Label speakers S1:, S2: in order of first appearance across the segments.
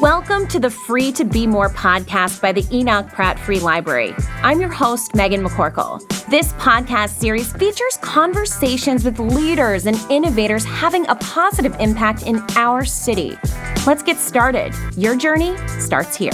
S1: Welcome to the Free to Be More podcast by the Enoch Pratt Free Library. I'm your host, Megan McCorkle. This podcast series features conversations with leaders and innovators having a positive impact in our city. Let's get started. Your journey starts here.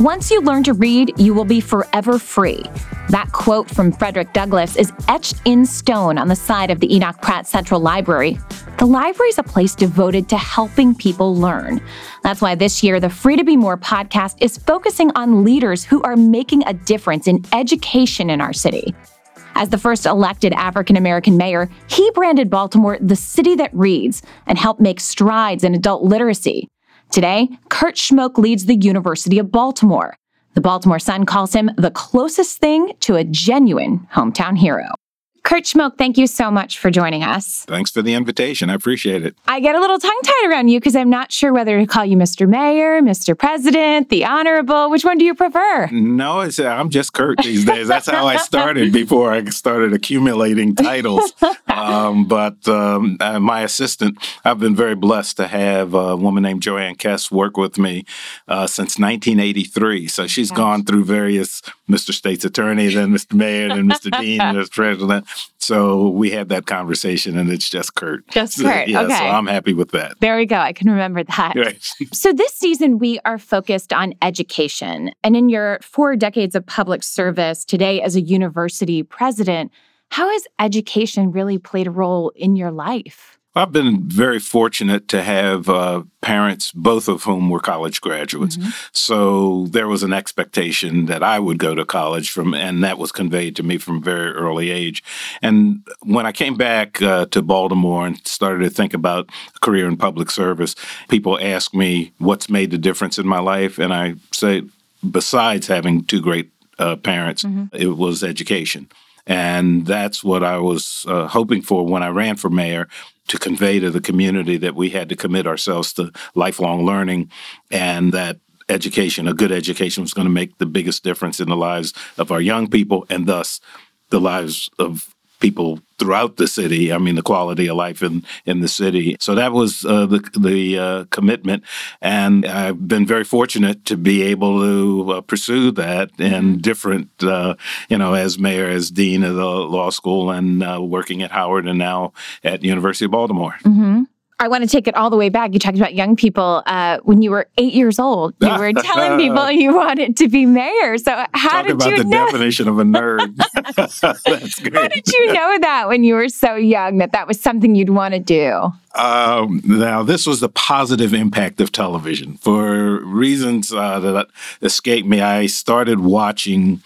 S1: Once you learn to read, you will be forever free. That quote from Frederick Douglass is etched in stone on the side of the Enoch Pratt Central Library. The library is a place devoted to helping people learn. That's why this year, the Free to Be More podcast is focusing on leaders who are making a difference in education in our city. As the first elected African American mayor, he branded Baltimore the city that reads and helped make strides in adult literacy. Today, Kurt Schmoke leads the University of Baltimore. The Baltimore Sun calls him the closest thing to a genuine hometown hero. Kurt Schmoke, thank you so much for joining us.
S2: Thanks for the invitation. I appreciate it.
S1: I get a little tongue tied around you because I'm not sure whether to call you Mr. Mayor, Mr. President, the Honorable. Which one do you prefer?
S2: No, it's, I'm just Kurt these days. That's how I started before I started accumulating titles. um, but um, uh, my assistant, I've been very blessed to have a woman named Joanne Kess work with me uh, since 1983. So she's Gosh. gone through various Mr. State's Attorney, then Mr. Mayor, then Mr. Dean, and Mr. President. So we had that conversation, and it's just Kurt.
S1: Just Kurt.
S2: yeah,
S1: okay.
S2: So I'm happy with that.
S1: There we go. I can remember that. Right. so this season, we are focused on education. And in your four decades of public service, today as a university president, how has education really played a role in your life?
S2: I've been very fortunate to have uh, parents, both of whom were college graduates. Mm-hmm. So there was an expectation that I would go to college from, and that was conveyed to me from a very early age. And when I came back uh, to Baltimore and started to think about a career in public service, people ask me what's made the difference in my life, and I say, besides having two great uh, parents, mm-hmm. it was education. And that's what I was uh, hoping for when I ran for mayor to convey to the community that we had to commit ourselves to lifelong learning and that education, a good education, was going to make the biggest difference in the lives of our young people and thus the lives of people throughout the city. I mean, the quality of life in, in the city. So that was uh, the the uh, commitment, and I've been very fortunate to be able to uh, pursue that in mm-hmm. different, uh, you know, as mayor, as dean of the law school, and uh, working at Howard, and now at University of Baltimore.
S1: Mm-hmm. I want to take it all the way back. You talked about young people. Uh, when you were eight years old, you were telling people you wanted to be mayor. So how do you
S2: Talk
S1: did
S2: about
S1: you
S2: the
S1: know?
S2: definition of a nerd? That's great.
S1: How did you know that when you were so young that that was something you'd want to do?
S2: Um, now, this was the positive impact of television. For reasons uh, that escape me, I started watching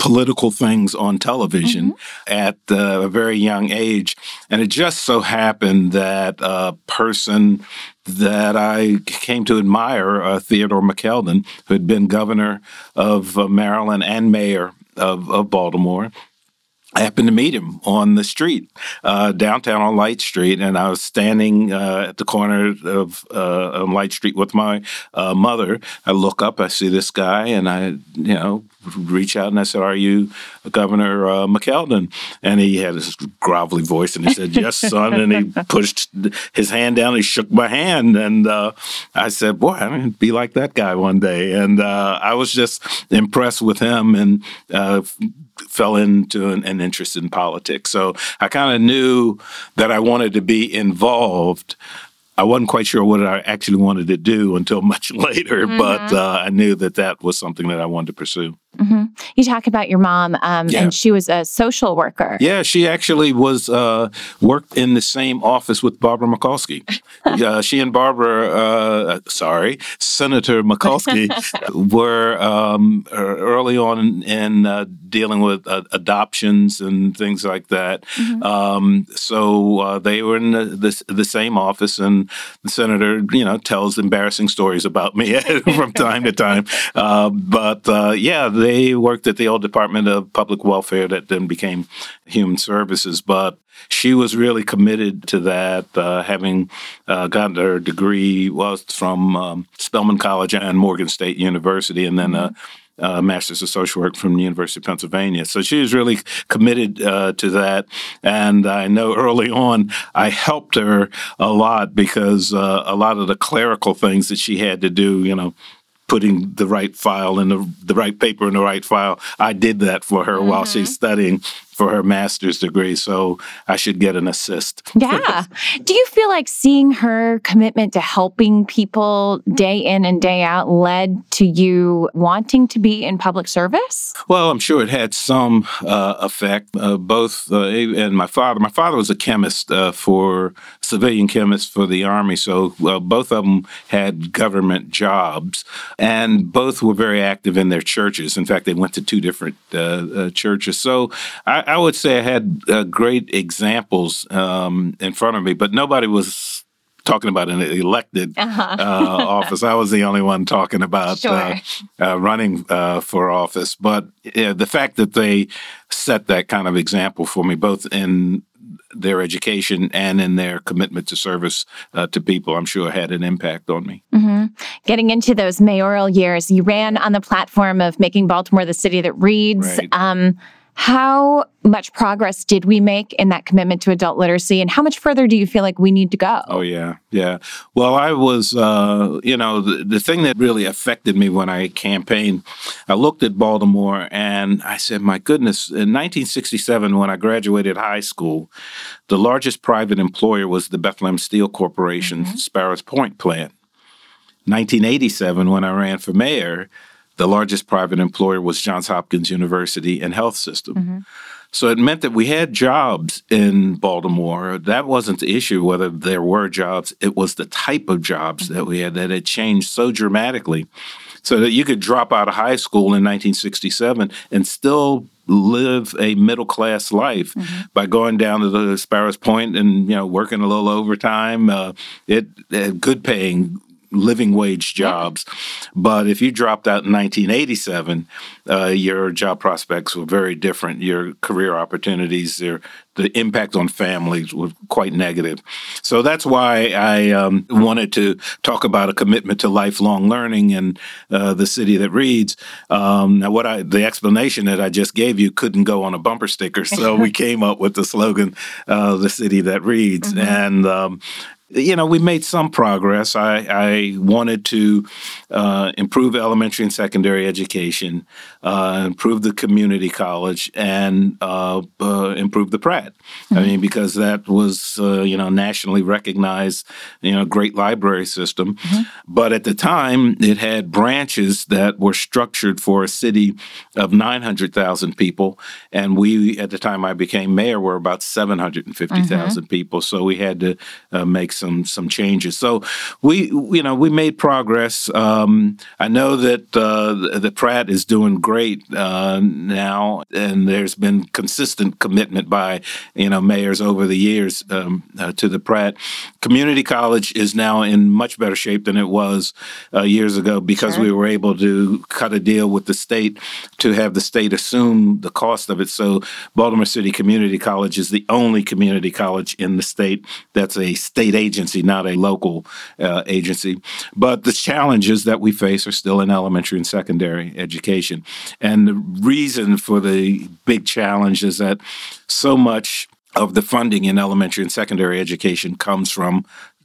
S2: political things on television mm-hmm. at uh, a very young age. And it just so happened that a person that I came to admire, uh, Theodore McKeldin, who had been governor of uh, Maryland and mayor of, of Baltimore, I happened to meet him on the street uh, downtown on Light Street, and I was standing uh, at the corner of uh, Light Street with my uh, mother. I look up, I see this guy, and I, you know, reach out and I said, "Are you Governor uh, McKeldin?" And he had this grovelly voice, and he said, "Yes, son." And he pushed his hand down, he shook my hand, and uh, I said, "Boy, I'm going to be like that guy one day." And I was just impressed with him and fell into an, an interest in politics. So I kind of knew that I wanted to be involved. I wasn't quite sure what I actually wanted to do until much later, mm-hmm. but uh, I knew that that was something that I wanted to pursue.
S1: Mm-hmm. You talk about your mom, um, yeah. and she was a social worker.
S2: Yeah, she actually was uh, worked in the same office with Barbara Mikulski. uh, she and Barbara, uh, sorry, Senator Mikulski, were um, early on in, uh, dealing with uh, adoptions and things like that. Mm-hmm. Um, so uh, they were in the, the, the, same office, and the senator, you know, tells embarrassing stories about me from time to time. but yeah they worked at the old Department of Public Welfare that then became Human Services. But she was really committed to that, uh, having uh, gotten her degree was from um, Spelman College and Morgan State University, and then a, Master's of Social Work from the University of Pennsylvania. So she was really committed uh, to that. And I know early on I helped her a lot because uh, a lot of the clerical things that she had to do, you know, putting the right file in the, the right paper in the right file. I did that for her mm-hmm. while she's studying for her master's degree, so I should get an assist.
S1: Yeah. Do you feel like seeing her commitment to helping people day in and day out led to you wanting to be in public service?
S2: Well, I'm sure it had some uh, effect. Uh, both uh, and my father. My father was a chemist uh, for civilian chemist for the army, so both of them had government jobs, and both were very active in their churches. In fact, they went to two different uh, uh, churches. So I, I would say I had uh, great examples um, in front of me, but nobody was talking about an elected uh-huh. uh, office. I was the only one talking about uh, sure. uh, running uh, for office. But the fact that they set that kind of example for me, both in their education and in their commitment to service uh, to people, I'm sure had an impact on me.
S1: Mm-hmm. Getting into those mayoral years, you ran on the platform of making Baltimore the city that reads. Right. Um, how much progress did we make in that commitment to adult literacy, and how much further do you feel like we need to go?
S2: Oh, yeah. Yeah. Well, I was, uh, you know, the, the thing that really affected me when I campaigned, I looked at Baltimore and I said, my goodness, in 1967, when I graduated high school, the largest private employer was the Bethlehem Steel Corporation mm-hmm. Sparrows Point plant. 1987, when I ran for mayor, the largest private employer was Johns Hopkins University and Health System. Mm-hmm. So it meant that we had jobs in Baltimore. That wasn't the issue whether there were jobs, it was the type of jobs mm-hmm. that we had that had changed so dramatically. So that you could drop out of high school in 1967 and still live a middle class life mm-hmm. by going down to the Sparrows Point and you know working a little overtime. Uh, it, it good paying living wage jobs. But if you dropped out in 1987, uh, your job prospects were very different. Your career opportunities, your the impact on families was quite negative. So that's why I um, wanted to talk about a commitment to lifelong learning in uh, the city that reads. Um, now, what I the explanation that I just gave you couldn't go on a bumper sticker, so we came up with the slogan, uh, "The city that reads," mm-hmm. and um, you know, we made some progress. I, I wanted to uh, improve elementary and secondary education, uh, improve the community college, and uh, uh improve the Pratt. Mm-hmm. I mean, because that was, uh, you know, nationally recognized, you know, great library system. Mm-hmm. But at the time, it had branches that were structured for a city of 900,000 people. And we, at the time I became mayor, were about 750,000 mm-hmm. people. So we had to uh, make some some changes. So we you know we made progress. Um, I know that uh, the Pratt is doing great uh, now, and there's been consistent commitment by you know mayors over the years um, uh, to the Pratt. Community college is now in much better shape than it was uh, years ago because sure. we were able to cut a deal with the state to have the state assume the cost of it. So Baltimore City Community College is the only community college in the state that's a state agency agency, not a local uh, agency. But the challenges that we face are still in elementary and secondary education. And the reason for the big challenge is that so much of the funding in elementary and secondary education comes from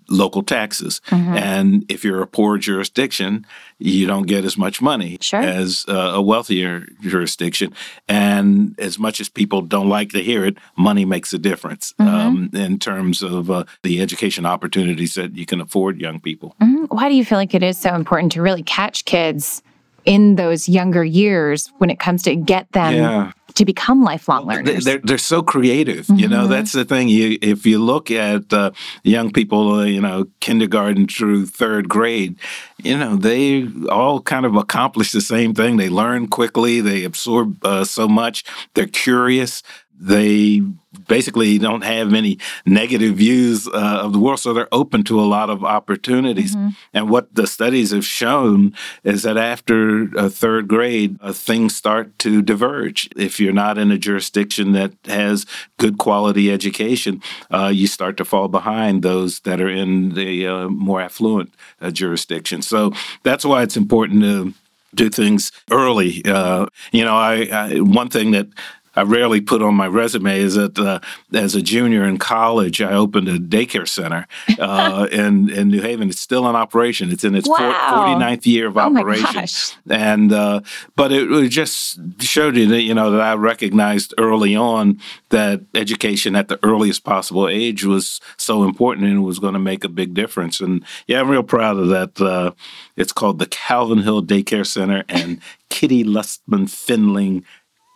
S2: local taxes. Mm-hmm. And if you're a poor jurisdiction, you don't get as much money
S1: sure.
S2: as uh, a wealthier jurisdiction. And as much as people don't like to hear it, money makes a difference mm-hmm. um, in terms of uh, the education opportunities that you can afford young people.
S1: Mm-hmm. Why do you feel like it is so important to really catch kids? In those younger years when it comes to get them yeah to become lifelong learners.
S2: They're, they're so creative. Mm-hmm. You know, mm-hmm. that's the thing. You, if you look at uh, young people, uh, you know, kindergarten through third grade, you know, they all kind of accomplish the same thing. They learn quickly, they absorb uh, so much, they're curious they basically don't have any negative views uh, of the world, so they're open to a lot of opportunities. Mm-hmm. And what the studies have shown is that after third grade, uh, things start to diverge. If you're not in a jurisdiction that has good quality education, uh, you start to fall behind those that are in the uh, more affluent uh, jurisdiction. So that's why it's important to do things early. Uh, you know, I, I one thing that I rarely put on my resume is that uh, as a junior in college, I opened a daycare center uh, in in New Haven. It's still in operation. It's in its
S1: wow.
S2: 49th year of
S1: oh
S2: operation. And uh, but it, it, just showed you that you know that I recognized early on that education at the earliest possible age was so important and was going to make a big difference. And yeah, I'm real proud of that. Uh, it's called the Calvin Hill Daycare Center and Kitty Lustman Findling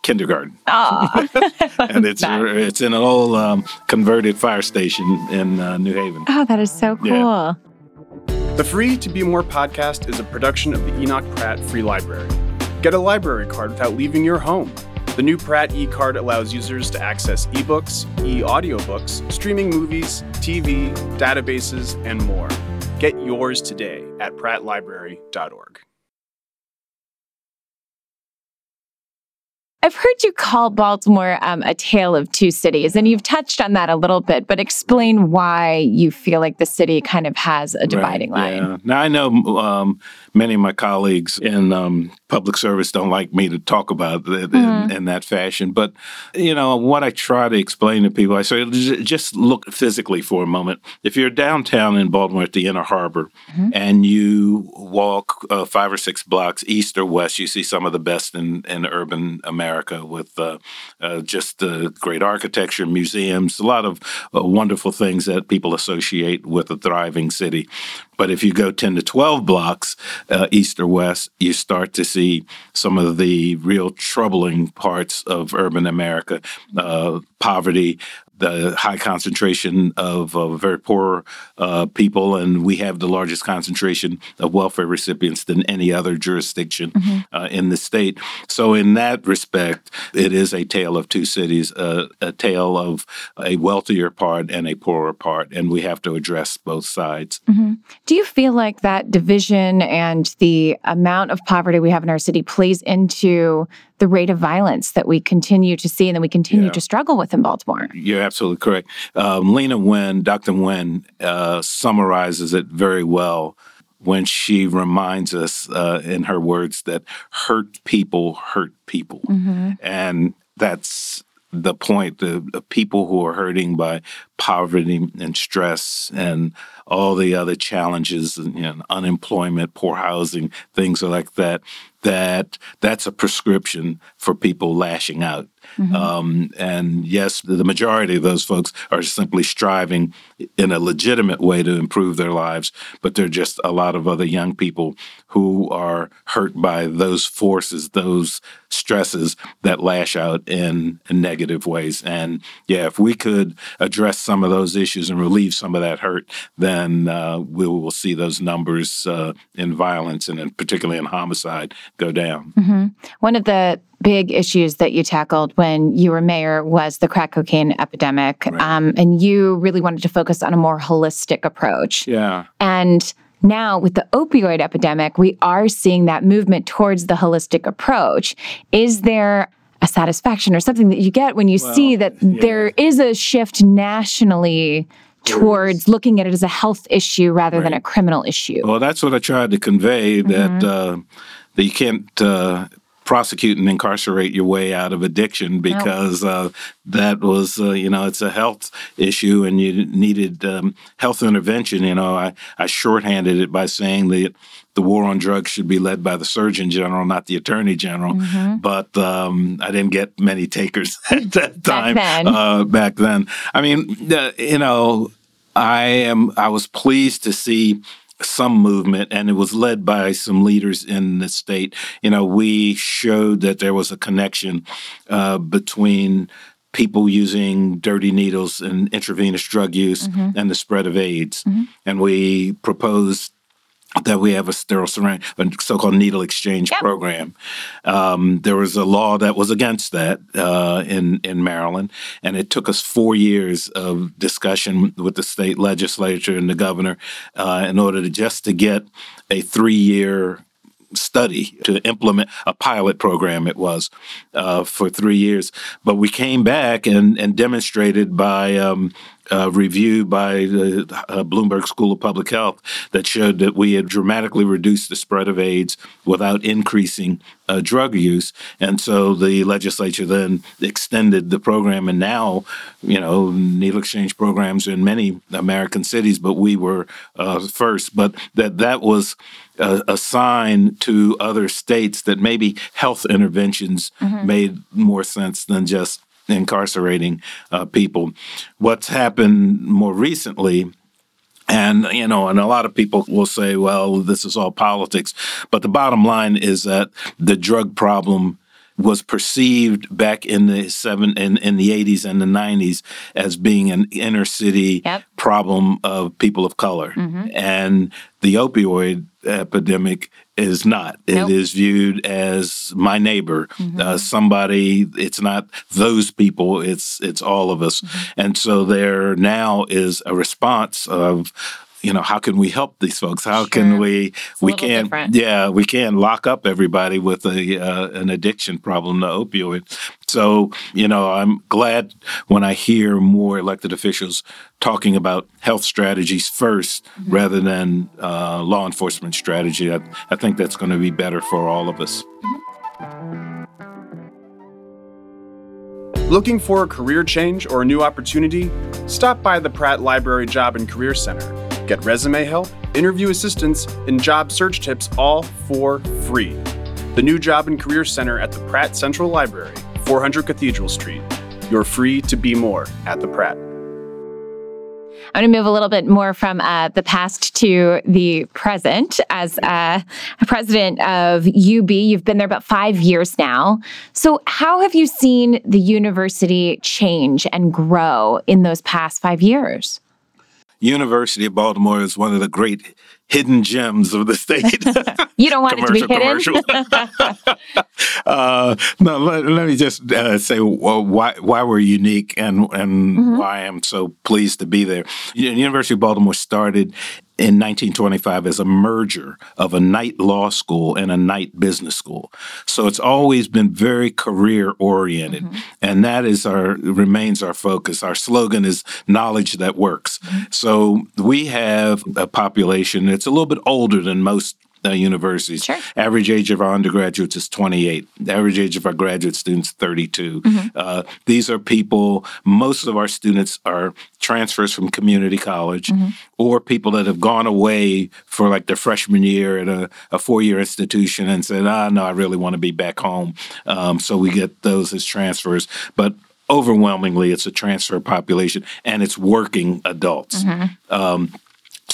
S2: kindergarten. and it's it's in an old um, converted fire station in uh, New Haven.
S1: Oh, that is so cool. Yeah.
S3: The Free to Be More podcast is a production of the Enoch Pratt Free Library. Get a library card without leaving your home. The new Pratt e-card allows users to access ebooks, e-audiobooks, streaming movies, TV, databases, and more. Get yours today at prattlibrary.org.
S1: I've heard you call Baltimore um, a tale of two cities, and you've touched on that a little bit, but explain why you feel like the city kind of has a dividing right, line.
S2: Yeah. Now, I know um, many of my colleagues in um, public service don't like me to talk about it mm-hmm. in, in, that fashion, but, you know, what I try to explain to people, I say, just look physically for a moment. If you're downtown in Baltimore at the Inner Harbor mm-hmm. and you walk uh, five or six blocks east or west, you see some of the best in, in urban America America with uh, uh, just uh, great architecture, museums, a lot of uh, wonderful things that people associate with a thriving city. But if you go 10 to 12 blocks east or west, you start to see some of the real troubling parts of urban America poverty, the high concentration of uh, very poor uh, people, and we have the largest concentration of welfare recipients than any other jurisdiction mm-hmm. uh, in the state. So, in that respect, it is a tale of two cities, uh, a tale of a wealthier part and a poorer part, and we have to address both sides.
S1: Mm-hmm. Do you feel like that division and the amount of poverty we have in our city plays into the rate of violence that we continue to see and that we continue yeah. to struggle with in Baltimore.
S2: You're absolutely correct. Um, Leana Wen, Dr. Wen, uh, summarizes it very well when she reminds us uh, in her words that hurt people hurt people. Mm-hmm. And that's the point the, the, people who are hurting by poverty and stress and all the other challenges you know, unemployment poor housing things like that that that's a prescription for people lashing out. Mm-hmm. Um, and yes, the majority of those folks are simply striving in a legitimate way to improve their lives, but there are just a lot of other young people who are hurt by those forces, those stresses that lash out in, in negative ways. And yeah, if we could address some of those issues and relieve some of that hurt, then uh, we will see those numbers uh, in violence and in, particularly in homicide go down.
S1: Mm-hmm. One of the big issues that you tackled when you were mayor was the crack cocaine epidemic. Right. Um, and you really wanted to focus on a more holistic approach.
S2: Yeah.
S1: And now, with the opioid epidemic, we are seeing that movement towards the holistic approach. Is there a satisfaction or something that you get when you well, see that yeah. there is a shift nationally towards looking at it as a health issue rather right. than a criminal issue?
S2: Well, that's what I tried to convey that. Mm-hmm. Uh, that you can't uh, prosecute and incarcerate your way out of addiction because uh, that was, uh, you know, it's a health issue and you needed um, health intervention. You know, I, I shorthanded it by saying that the war on drugs should be led by the Surgeon General, not the Attorney General. Mm-hmm. But um, I didn't get many takers at that time.
S1: Back then.
S2: Uh, back then. I mean, you know, I am. I was pleased to see some movement, and it was led by some leaders in the state. You know, we showed that there was a connection uh, between people using dirty needles and intravenous drug use mm-hmm. and the spread of AIDS. Mm-hmm. And we proposed that we have a sterile syringe, a so-called needle exchange yep. program. Um, there was a law that was against that uh, in in Maryland, and it took us four years of discussion with the state legislature and the governor uh, in order to just to get a three-year study to implement a pilot program it was uh, for three years but we came back and, and demonstrated by um, uh, review by the uh, Bloomberg School of Public Health that showed that we had dramatically reduced the spread of AIDS without increasing uh, drug use. And so the legislature then extended the program. And now, you know, needle exchange programs in many American cities, but we were uh, first. But that that was a, a, sign to other states that maybe health interventions mm-hmm. made more sense than just incarcerating uh, people. What's happened more recently and, you know, and a lot of people will say, well, this is all politics. But the bottom line is that the drug problem was perceived back in the seven in, in the 80s and the 90s as being an inner city yep. problem of people of color. Mm-hmm. And the opioid epidemic is not. Nope. It is viewed as my neighbor, mm-hmm. uh, somebody. It's not those people. It's it's all of us. Mm-hmm. And so there now is a response of you know how can we help these folks how sure. can we we can't different. yeah we can't lock up everybody with a uh, an addiction problem to opioid so you know i'm glad when i hear more elected officials talking about health strategies 1st mm-hmm. rather than uh, law enforcement strategy I, I think that's going to be better for all of us
S3: Looking for a career change or a new opportunity? Stop by the Pratt Library Job and Career Center. Get resume help, interview assistance, and job search tips all for free. The new Job and Career Center at the Pratt Central Library, 400 Cathedral Street. You're free to be more at the Pratt.
S1: I'm going to move a little bit more from uh, the past to the present. As uh, president of UB, you've been there about five years now. So, how have you seen the university change and grow in those past five years?
S2: University of Baltimore is one of the great hidden gems of the state.
S1: you don't want it to be hidden.
S2: uh, no, let, let, me just uh, say well, why why we're unique and and mm-hmm. why I'm so pleased to be there. University of Baltimore started in 1925 as a merger of a night law school and a night business school. So it's always been very career oriented, mm-hmm. and that is our remains our focus. Our slogan is knowledge that works. Mm-hmm. So we have a population that's a little bit older than most uh, universities. Sure. Average age of our undergraduates is 28. The average age of our graduate students 32. Mm-hmm. Uh, these are people. Most of our students are transfers from community college, mm-hmm. or people that have gone away for like their freshman year at a, a four year institution and said, "Ah, no, I really want to be back home." Um, so we get those as transfers, but overwhelmingly it's a transfer population and it's working adults. Mm-hmm. Um,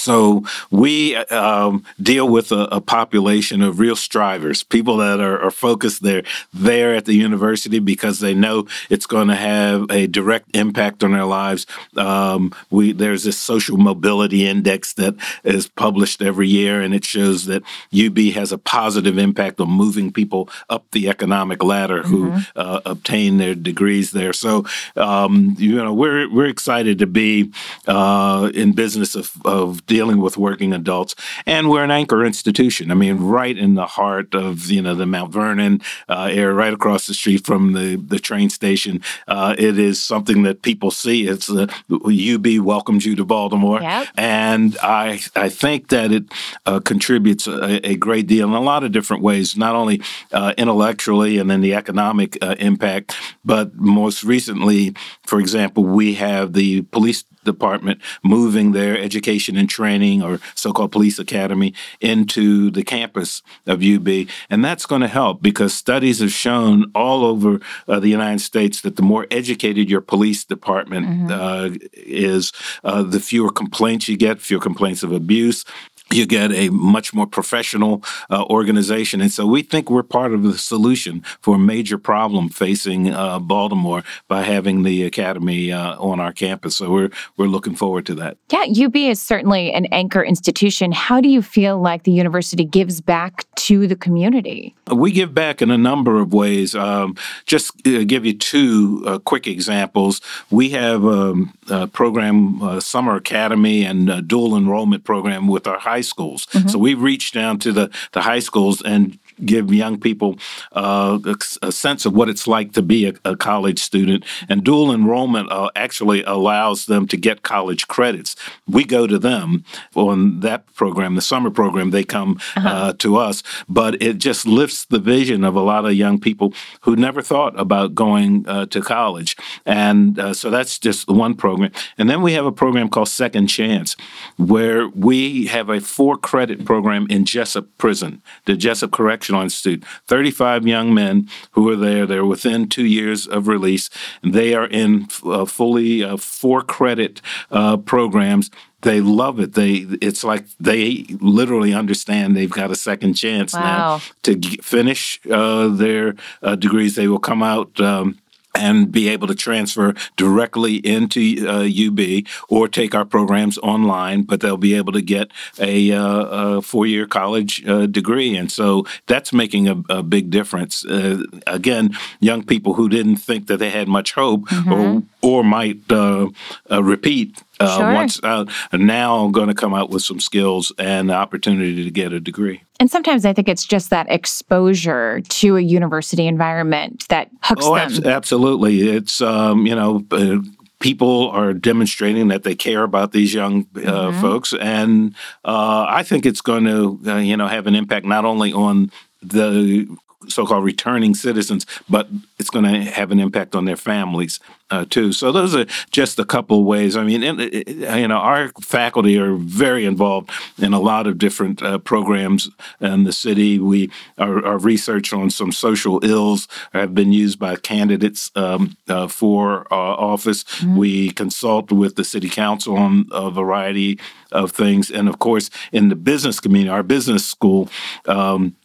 S2: so we um, deal with a, a, population of real strivers, people that are, are, focused there there at the university because they know it's going to have a direct impact on their lives. Um, we there's this social mobility index that is published every year, and it shows that UB has a positive impact on moving people up the economic ladder who mm-hmm. uh, obtain their degrees there. So um, you know we're we're excited to be uh, in business of, of dealing with working adults. And we're an anchor institution. I mean, right in the heart of you know the Mount Vernon uh, area, right across the street from the the train station. Uh, it is something that people see. It's uh, UB welcomes you to Baltimore, yep. and I I think that it uh, contributes a, a, great deal in a lot of different ways, not only uh, intellectually and then the economic uh, impact, but most recently, for example, we have the police department moving their education and training or so-called police academy into the campus of UB and that's going to help because studies have shown all over uh, the United States that the more educated your police department mm-hmm. uh, is uh, the fewer complaints you get fewer complaints of abuse you get a much more professional uh, organization. And so we think we're part of the solution for a major problem facing uh, Baltimore by having the academy uh, on our campus. So we're we're looking forward to that.
S1: Yeah, UB is certainly an anchor institution. How do you feel like the university gives back to the community?
S2: We give back in a number of ways. Um, just uh, give you two uh, quick examples. We have um, a program, uh, Summer Academy, and dual enrollment program with our high schools. Mm-hmm. So we reached down to the, the high schools and give young people uh, a, a, sense of what it's like to be a, a college student. And dual enrollment uh, actually allows them to get college credits. We go to them on that program, the summer program. They come uh-huh. uh, to us, but it just lifts the vision of a lot of young people who never thought about going uh, to college. And uh, so that's just one program. And then we have a program called Second Chance, where we have a four credit program in Jessup Prison, the Jessup Correctional Institute. 35 young men who are there. They're within two years of release. They are in uh, fully uh, four credit uh, programs they love it. They it's like they literally understand they've got a second chance wow. now to g- finish uh, their uh, degrees. They will come out. Um, and be able to transfer directly into uh, UB or take our programs online, but they'll be able to get a, uh, a four year college uh, degree. And so that's making a, a big difference. Uh, again, young people who didn't think that they had much hope mm-hmm. or, or might uh, uh, repeat uh, sure. once uh, now going to come out with some skills and the opportunity to get a degree.
S1: And sometimes I think it's just that exposure to a university environment that hooks
S2: oh,
S1: them.
S2: Ab- absolutely. It's, um, you know, uh, people are demonstrating that they care about these young uh, mm-hmm. folks. And uh, I think it's going to, uh, you know, have an impact not only on the so-called returning citizens, but it's going to have an impact on their families uh, too. So those are just a couple ways. I mean, you know, our faculty are very involved in a lot of different uh, programs in the city. We our, our, research on some social ills have been used by candidates um, uh, for uh, office. Mm-hmm. We consult with the city council on a variety of things, and of course, in the business community, our business school. Um,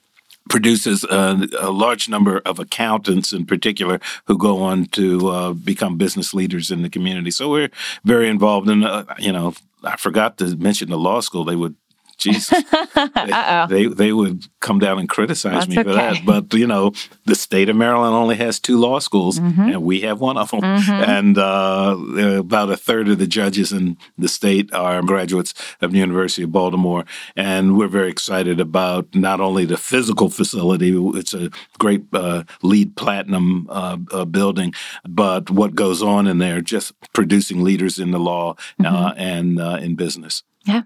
S2: produces a, a, large number of accountants in particular who go on to uh, become business leaders in the community. So we're very involved in, uh, you know, I forgot to mention the law school. They would Jesus. they, they, they would come down and criticize That's me for okay. that. But you know, the state of Maryland only has two law schools, mm-hmm. and we have one of them. Mm-hmm. And uh, about a third of the judges in the state are graduates of the University of Baltimore, and we're very excited about not only the physical facility; it's a great uh, LEED platinum uh, uh building, but what goes on in there, just producing leaders in the law mm-hmm. Uh, and uh, in business.
S1: Yeah.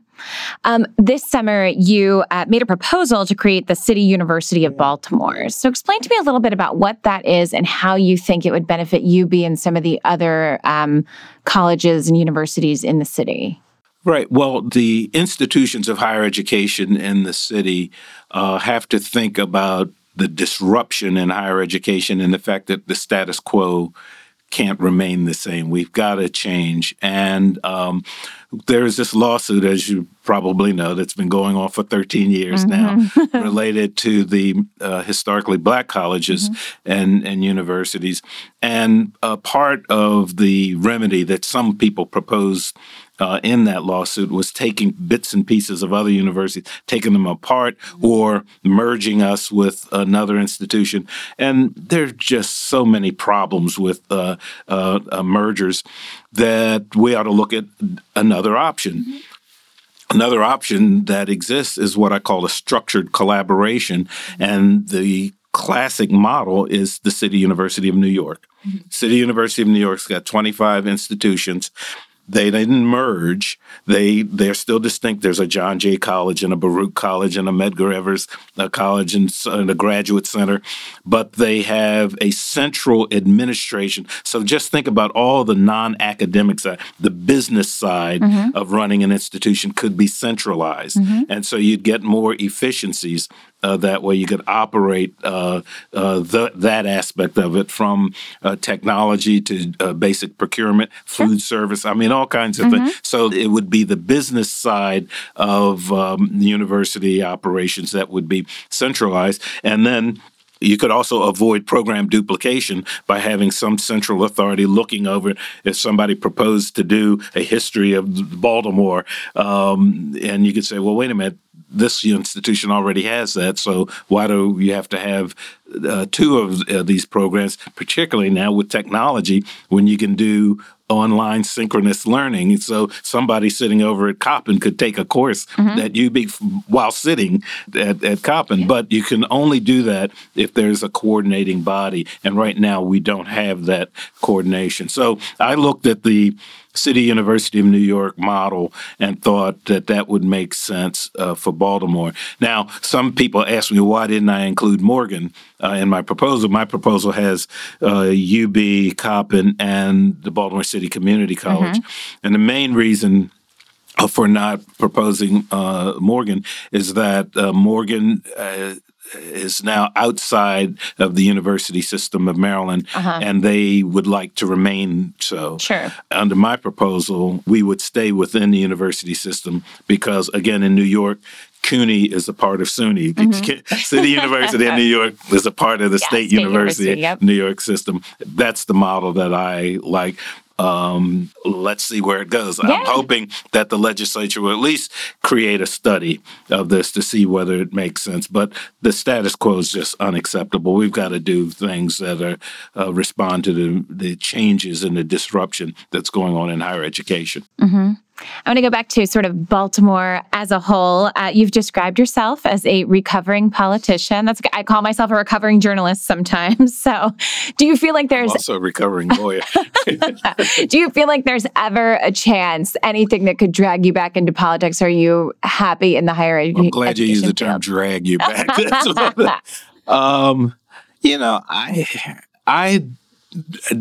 S1: Um, this summer, you uh, made a proposal to create the City University of Baltimore. So, explain to me a little bit about what that is and how you think it would benefit UB and some of the other um, colleges and universities in the city.
S2: Right. Well, the institutions of higher education in the city uh, have to think about the disruption in higher education and the fact that the status quo can't remain the same. We've got to change. And um, there's this lawsuit, as you probably know, that's been going on for 13 years mm-hmm. now, related to the uh, historically black colleges mm-hmm. and, and universities. And a part of the remedy that some people proposed uh, in that lawsuit was taking bits and pieces of other universities, taking them apart, or merging us with another institution. And there are just so many problems with uh, uh, uh mergers that we ought to look at another option. Mm-hmm. Another option that exists is what I call a structured collaboration. And the classic model is the City University of New York. Mm-hmm. City University of New York's got 25 institutions. They didn't merge. They they're still distinct. There's a John Jay College and a Baruch College and a Medgar Evers uh, College and, and, a Graduate Center, but they have a central administration. So just think about all the non-academic side, the business side mm-hmm. of running an institution could be centralized, mm-hmm. and so you'd get more efficiencies uh, that way you could operate uh, uh, the, that aspect of it from uh, technology to uh, basic procurement, food sure. service. I mean, all kinds of mm-hmm. things. So it would be the business side of um, the university operations that would be centralized, and then you could also avoid program duplication by having some central authority looking over. If somebody proposed to do a history of Baltimore, um, and you could say, well, wait a minute, this institution already has that. So why do you have to have uh, two of uh, these programs, particularly now with technology, when you can do online synchronous learning. So somebody sitting over at Coppin could take a course mm-hmm. at be while sitting at, at Coppin, yeah. but you can only do that if there's a coordinating body. And right now we don't have that coordination. So I looked at the City University of New York model and thought that that would make sense uh, for Baltimore. Now, some people ask me why didn't I include Morgan uh, in my proposal. My proposal has uh, UB, Coppin, and the Baltimore City Community College, mm-hmm. and the main reason uh, for not proposing uh, Morgan is that uh, Morgan uh, is now outside of the university system of Maryland, uh-huh. and they would like to remain so.
S1: Sure.
S2: Under my proposal, we would stay within the university system because, again, in New York, CUNY is a part of SUNY. Mm-hmm. City University in New York is a part of the yeah, State, State, University, University yep. New York system. That's the model that I like um, let's see where it goes. Yeah. I'm hoping that the legislature will at least create a study of this to see whether it makes sense. But the status quo is just unacceptable. We've got to do things that are uh, respond to the, the changes and the disruption that's going on in higher education.
S1: Mm-hmm. I want to go back to sort of Baltimore as a whole. Uh, you've described yourself as a recovering politician. That's I call myself a recovering journalist sometimes. So, do you feel like there's
S2: I'm also a recovering lawyer?
S1: do you feel like there's ever a chance anything that could drag you back into politics? Are you happy in the higher education?
S2: I'm glad you used the term "drag you back." um, you know, I I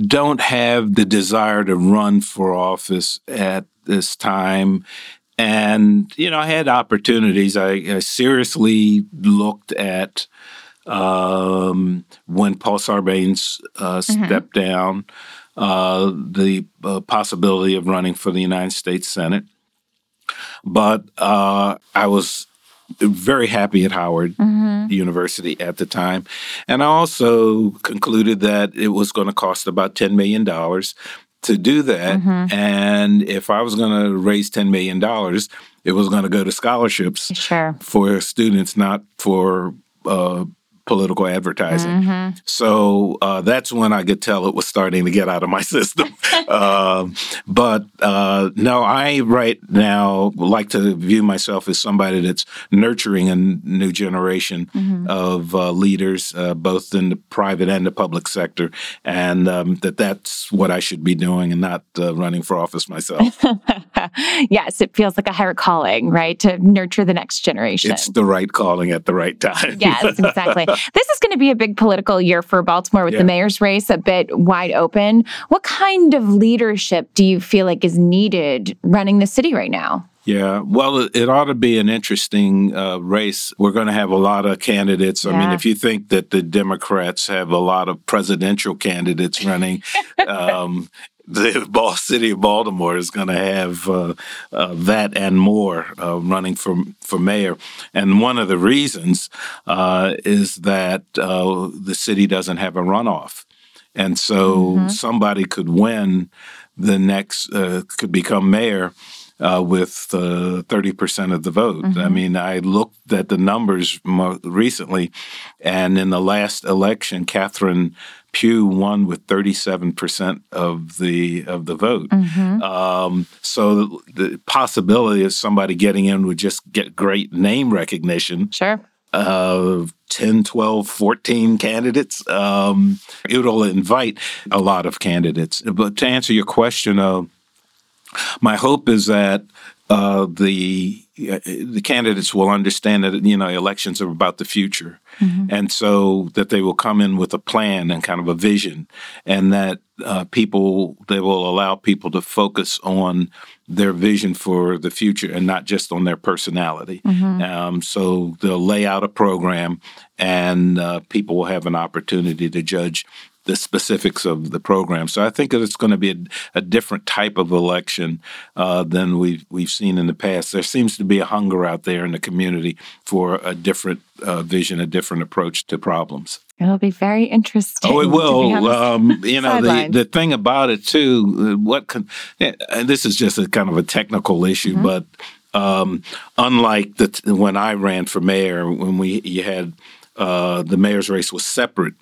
S2: don't have the desire to run for office at this time. And, you know, I had opportunities. I, I seriously looked at um, when Paul Sarbanes uh, mm-hmm. stepped down, uh, the uh, possibility of running for the United States Senate. But uh, I was very happy at Howard mm-hmm. University at the time. And I also concluded that it was going to cost about $10 million to do that. Mm-hmm. And if I was going to raise $10 million, it was going to go to scholarships
S1: sure.
S2: for students, not for uh, political advertising. Mm-hmm. So uh, that's when I could tell it was starting to get out of my system. uh, but uh, no, I right now like to view myself as somebody that's nurturing a new generation mm-hmm. of uh, leaders, uh, both in the private and the public sector, and um, that that's what I should be doing and not uh, running for office myself.
S1: yes, it feels like a higher calling, right? To nurture the next generation.
S2: It's the right calling at the right time.
S1: yes, exactly. This is going to be a big political year for Baltimore with yeah. the mayor's race a bit wide open. What kind of leadership do you feel like is needed running the city right now?
S2: Yeah, well, it ought to be an interesting uh, race. We're going to have a lot of candidates. Yeah. I mean, if you think that the Democrats have a lot of presidential candidates running, um, the Ball City of Baltimore is going to have uh, uh, that and more uh, running for for mayor. And one of the reasons uh, is that uh, the city doesn't have a runoff, and so mm-hmm. somebody could win the next uh, could become mayor. with thirty percent of the vote. Mm-hmm. I mean, I looked at the numbers recently, and in the last election, Catherine Pugh won with 37% of the of the vote. Mm-hmm. Um, so the, the, possibility of somebody getting in would just get great name recognition.
S1: Sure.
S2: Uh, 10, 12, 14 candidates. Um, it'll invite a lot of candidates. But to answer your question, uh, my hope is that uh, the uh, the candidates will understand that you know elections are about the future, mm-hmm. and so that they will come in with a plan and kind of a vision, and that uh, people they will allow people to focus on their vision for the future and not just on their personality. Mm-hmm. Um, so they'll lay out a program, and uh, people will have an opportunity to judge the specifics of the program. So I think that it's going to be a, a different type of election uh, than we've we've seen in the past. There seems to be a hunger out there in the community for a different uh, vision, a different approach to problems.
S1: It'll be very interesting.
S2: Oh, it will. Um, you know, the, the thing about it too, uh, what can, and this is just a kind of a technical issue, mm-hmm. but um, unlike the when I ran for mayor, when we you had uh, the mayor's race was separate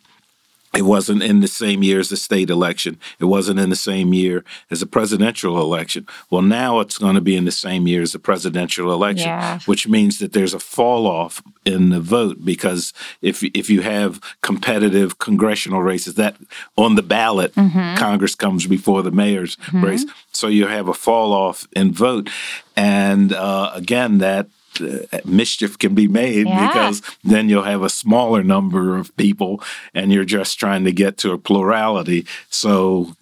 S2: it wasn't in the same year as the state election. It wasn't in the same year as the presidential election. Well, now it's going to be in the same year as the presidential election,
S1: Yeah.
S2: which means that there's a fall off in the vote because if if you have competitive congressional races that on the ballot, Congress comes before the mayor's race, so you have a fall off in vote, and uh, again that. Uh, mischief can be made
S1: Yeah.
S2: because then you'll have a smaller number of people and you're just trying to get to a plurality. So,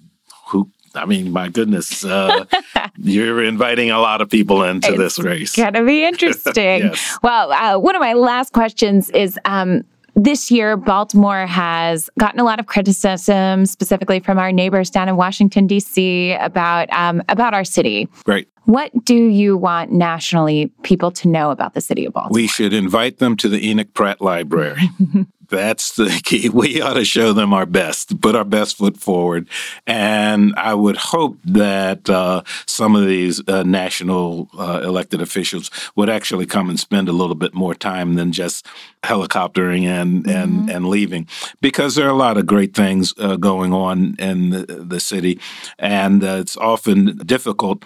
S2: who, I mean, my goodness, uh, you're inviting a lot of people into this race.
S1: It's Gonna be interesting.
S2: Yes.
S1: Well, uh, one of my last questions is. Um, this year, Baltimore has gotten a lot of criticism, specifically from our neighbors down in Washington D.C., about um, about our city.
S2: Great.
S1: What do you want nationally people to know about the city of Baltimore?
S2: We should invite them to the Enoch Pratt Library. That's the key. We ought to show them our best, put our best foot forward. And I would hope that uh, some of these uh, national uh, elected officials would actually come and spend a little bit more time than just helicoptering and, and, and leaving, because there are a lot of great things uh, going on in the, the city. And uh, it's often difficult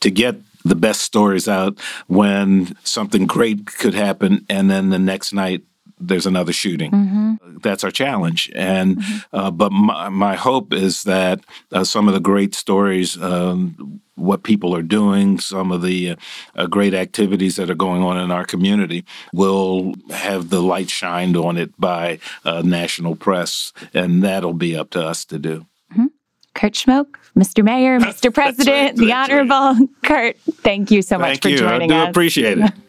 S2: to get the best stories out when something great could happen and then the next night there's another shooting. That's our challenge. And uh, but my, my hope is that uh, some of the great stories, um, what people are doing, some of the uh, uh, great activities that are going on in our community, will have the light shined on it by uh, national press, and that'll be up to us to do.
S1: Kurt Schmoke, Mr. Mayor, Mr. President, the
S2: that's right.
S1: Honorable Kurt. Thank you so much
S2: Thank
S1: for
S2: you. I
S1: joining
S2: do
S1: us.
S2: appreciate it.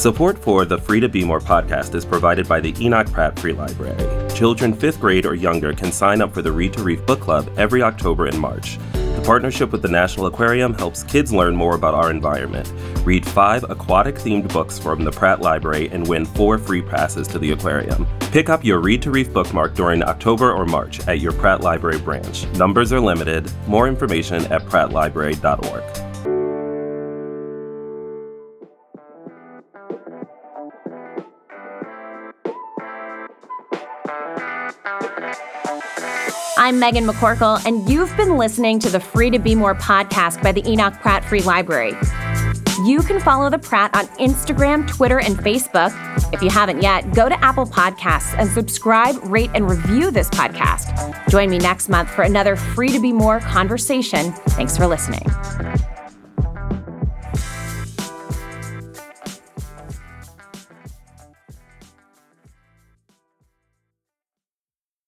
S4: Support for the Free to Be More podcast is provided by the Enoch Pratt Free Library. Children 5th grade or younger can sign up for the Read to Reef book club every October and March. The partnership with the National Aquarium helps kids learn more about our environment. Read five aquatic themed books from the Pratt Library and win four free passes to the aquarium. Pick up your Read to Reef bookmark during October or March at your Pratt Library branch. Numbers are limited. More information at prattlibrary.org.
S1: I'm Meghan McCorkell, and you've been listening to the Free to Be More podcast by the Enoch Pratt Free Library. You can follow the Pratt on Instagram, Twitter, and Facebook. If you haven't yet, go to Apple Podcasts and subscribe, rate, and review this podcast. Join me next month for another Free to Be More conversation. Thanks for listening.